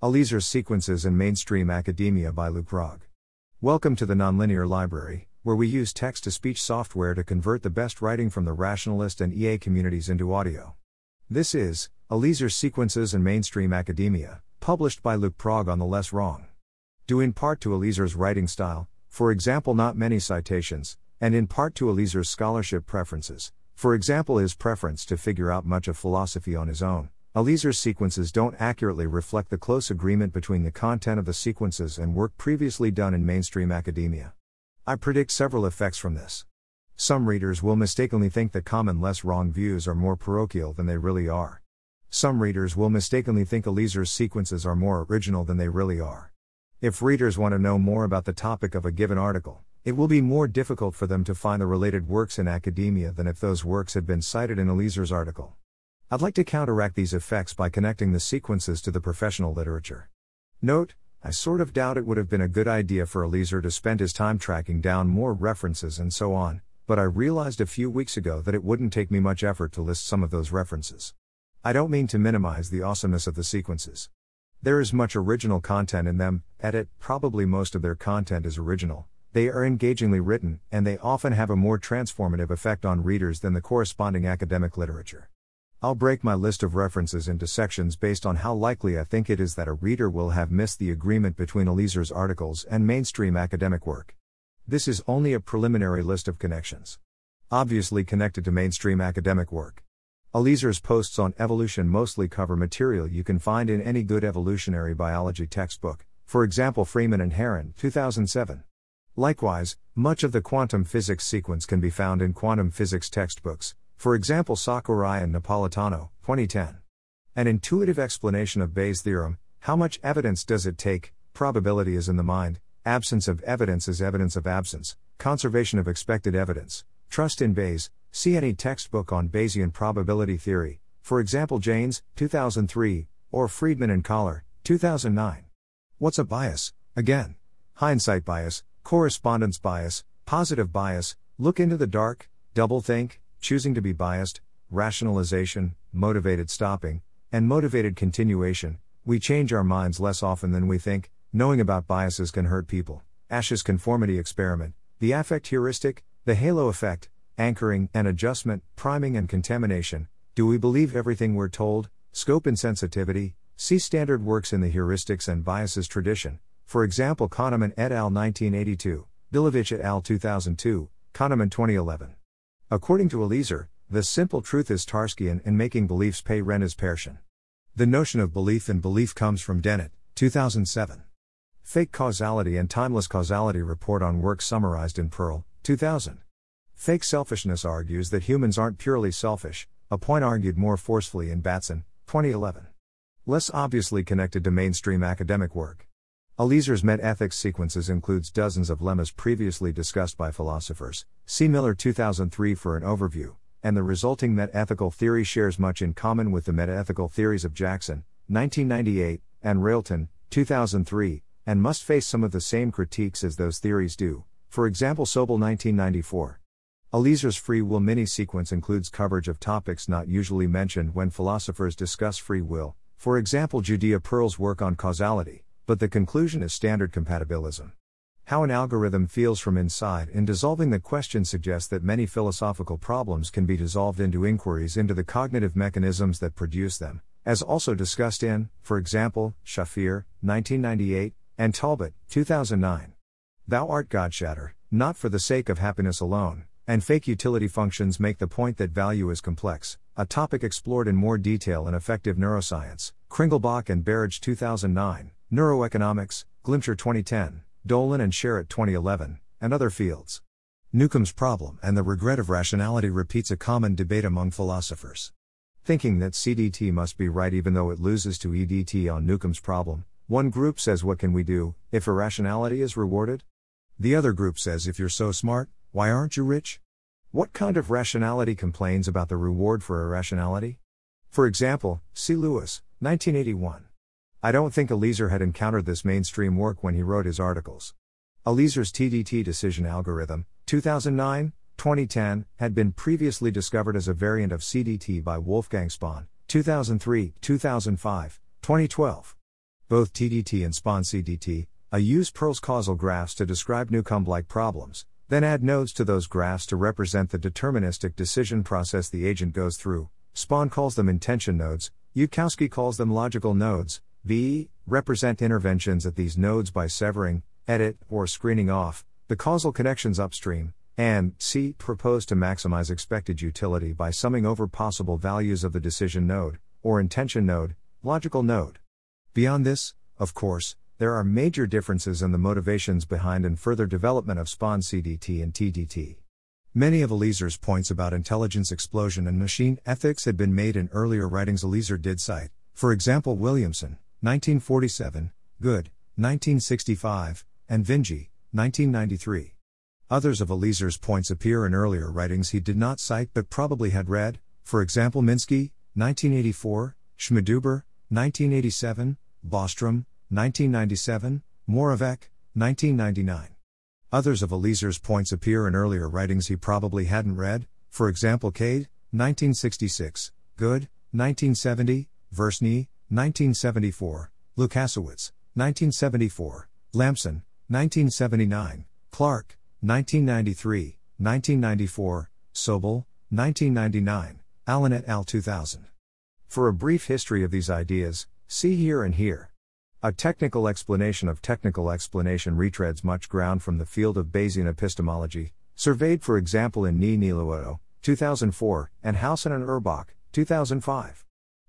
Eliezer Sequences in Mainstream Academia by lukeprog. Welcome to the Nonlinear Library, where we use text to speech software to convert the best writing from the rationalist and EA communities into audio. This is Eliezer Sequences in Mainstream Academia, published by lukeprog on the Less Wrong. Due in part to Eliezer's writing style, for example, not many citations, and in part to Eliezer's scholarship preferences, for example, his preference to figure out much of philosophy on his own. Eliezer's sequences don't accurately reflect the close agreement between the content of the sequences and work previously done in mainstream academia. I predict several effects from this. Some readers will mistakenly think that common less wrong views are more parochial than they really are. Some readers will mistakenly think Eliezer's sequences are more original than they really are. If readers want to know more about the topic of a given article, it will be more difficult for them to find the related works in academia than if those works had been cited in Eliezer's article. I'd like to counteract these effects by connecting the sequences to the professional literature. Note, I sort of doubt it would have been a good idea for Eliezer to spend his time tracking down more references and so on, but I realized a few weeks ago that it wouldn't take me much effort to list some of those references. I don't mean to minimize the awesomeness of the sequences. There is much original content in them, edit, probably most of their content is original. They are engagingly written, and they often have a more transformative effect on readers than the corresponding academic literature. I'll break my list of references into sections based on how likely I think it is that a reader will have missed the agreement between Eliezer's articles and mainstream academic work. This is only a preliminary list of connections. Obviously connected to mainstream academic work. Eliezer's posts on evolution mostly cover material you can find in any good evolutionary biology textbook, for example Freeman and Herron, 2007. Likewise, much of the quantum physics sequence can be found in quantum physics textbooks, for example Sakurai and Napolitano, 2010. An intuitive explanation of Bayes' theorem, how much evidence does it take, probability is in the mind, absence of evidence is evidence of absence, conservation of expected evidence, trust in Bayes, see any textbook on Bayesian probability theory, for example Jaynes, 2003, or Friedman and Koller, 2009. What's a bias? Again, hindsight bias, correspondence bias, positive bias, look into the dark, double think, choosing to be biased, rationalization, motivated stopping, and motivated continuation, we change our minds less often than we think, knowing about biases can hurt people. Asch's conformity experiment, the affect heuristic, the halo effect, anchoring and adjustment, priming and contamination. Do we believe everything we're told? Scope insensitivity. See standard works in the heuristics and biases tradition. For example, Kahneman et al. 1982, Gilovich et al. 2002, Kahneman 2011. According to Eliezer, the simple truth is Tarskian and making beliefs pay rent is Peircian. The notion of belief in belief comes from Dennett, 2007. Fake Causality and Timeless Causality report on Work summarized in Pearl, 2000. Fake selfishness argues that humans aren't purely selfish, a point argued more forcefully in Batson, 2011. Less obviously connected to mainstream academic work. Eliezer's metaethics sequences includes dozens of lemmas previously discussed by philosophers. See Miller 2003 for an overview, and the resulting metaethical theory shares much in common with the metaethical theories of Jackson, 1998, and Railton, 2003, and must face some of the same critiques as those theories do. For example, Sobel 1994. Eliezer's free will mini sequence includes coverage of topics not usually mentioned when philosophers discuss free will, for example, Judea Pearl's work on causality but the conclusion is standard compatibilism. How an algorithm feels from inside in dissolving the question suggests that many philosophical problems can be dissolved into inquiries into the cognitive mechanisms that produce them, as also discussed in, for example, Shafir, 1998, and Talbot, 2009. Thou art Godshatter, not for the sake of happiness alone, and fake utility functions make the point that value is complex, a topic explored in more detail in Affective Neuroscience, Kringelbach and Berridge 2009. Neuroeconomics, Glimcher 2010, Dolan and Sharot 2011, and other fields. Newcomb's problem and the regret of rationality repeats a common debate among philosophers. Thinking that CDT must be right even though it loses to EDT on Newcomb's problem, one group says, What can we do if irrationality is rewarded? The other group says, If you're so smart, why aren't you rich? What kind of rationality complains about the reward for irrationality? For example, see Lewis, 1981. I don't think Eliezer had encountered this mainstream work when he wrote his articles. Eliezer's TDT decision algorithm, 2009 2010, had been previously discovered as a variant of CDT by Wolfgang Spohn, 2003 2005, 2012. both TDT and Spohn CDT, I use Pearl's causal graphs to describe Newcomb-like problems, then add nodes to those graphs to represent the deterministic decision process the agent goes through. Spohn calls them intention nodes, Yudkowsky calls them logical nodes, VE, represent interventions at these nodes by severing, edit, or screening off the causal connections upstream, and C, propose to maximize expected utility by summing over possible values of the decision node, or intention node, logical node. Beyond this, of course, there are major differences in the motivations behind and further development of Spohn CDT and TDT. Many of Eliezer's points about intelligence explosion and machine ethics had been made in earlier writings Eliezer did cite, for example, Williamson, 1947, Good, 1965, and Vinge, 1993. Others of Eliezer's points appear in earlier writings he did not cite but probably had read, for example, Minsky, 1984, Schmidhuber, 1987, Bostrom, 1997, Moravec, 1999. Others of Eliezer's points appear in earlier writings he probably hadn't read, for example, Cade, 1966, Good, 1970, Versenyi, 1974, Lukasiewicz, 1974, Lampson, 1979, Clark, 1993, 1994, Sobel, 1999, Allen et al. 2000. For a brief history of these ideas, see here and here. A technical explanation of technical explanation retreads much ground from the field of Bayesian epistemology, surveyed for example in Ni Niluoto, 2004, and Howson and Urbach, 2005.